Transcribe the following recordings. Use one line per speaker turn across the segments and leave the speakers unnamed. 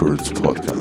Records Podcast.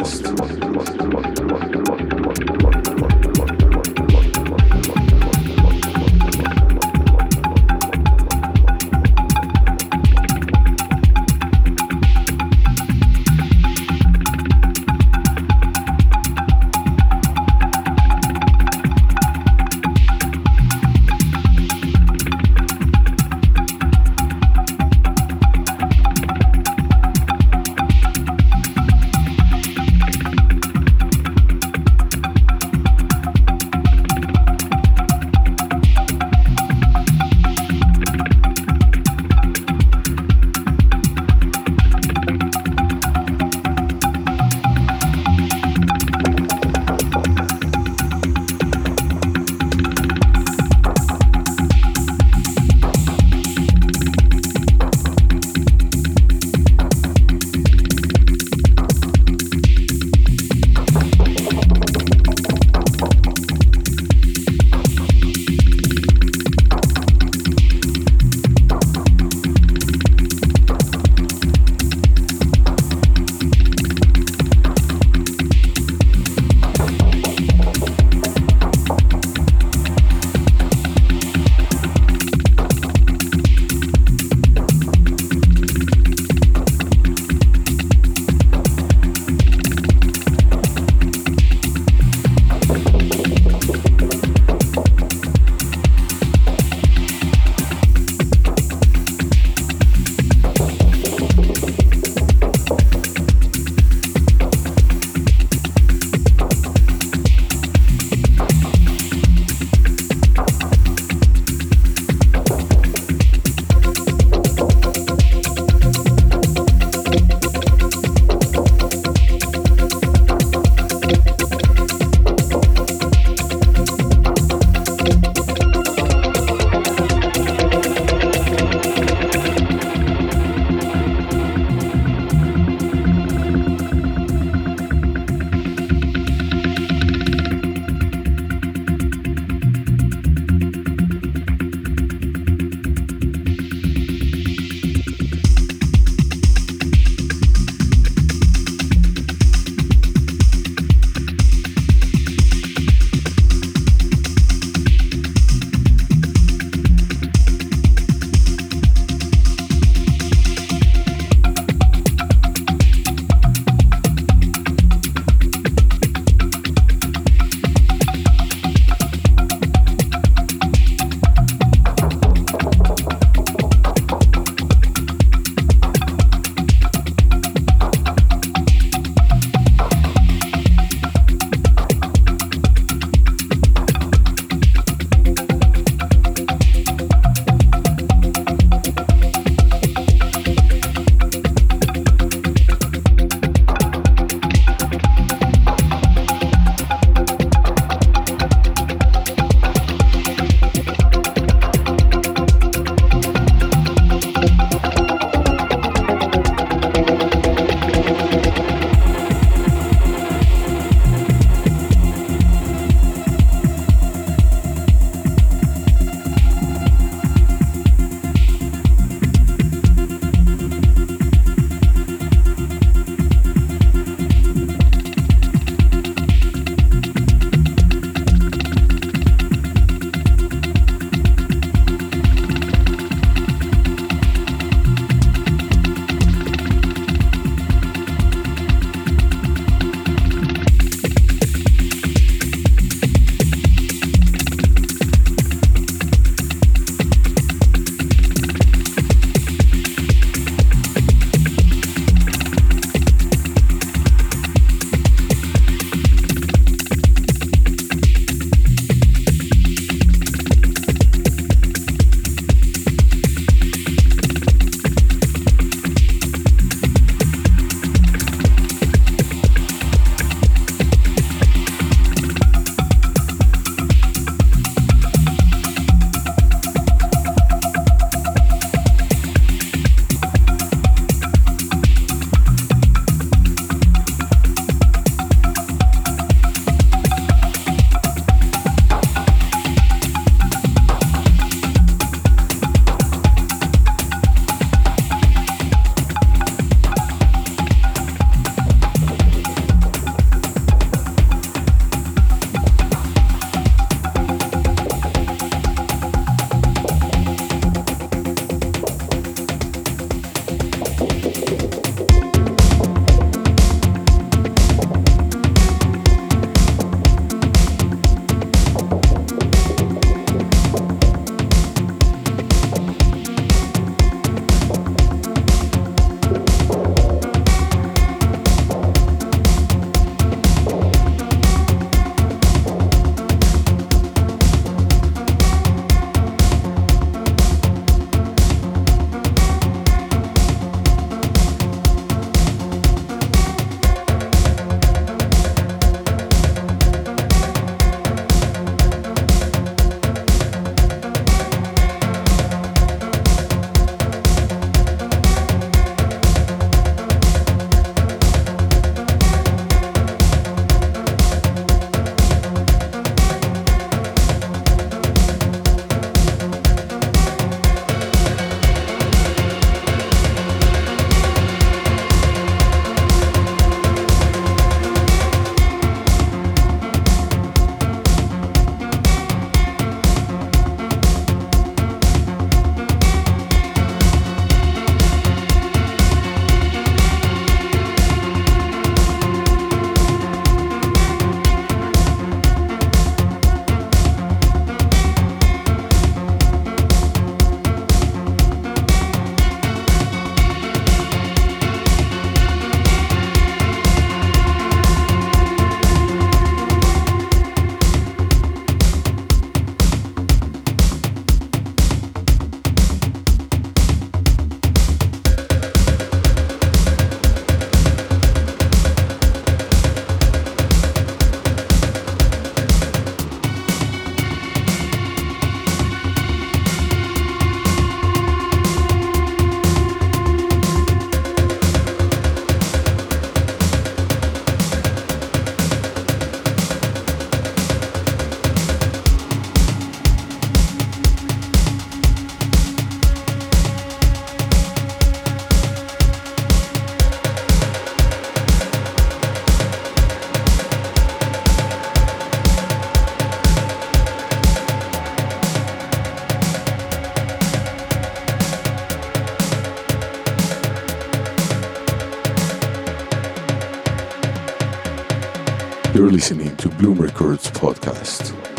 Records podcast.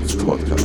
Records podcast.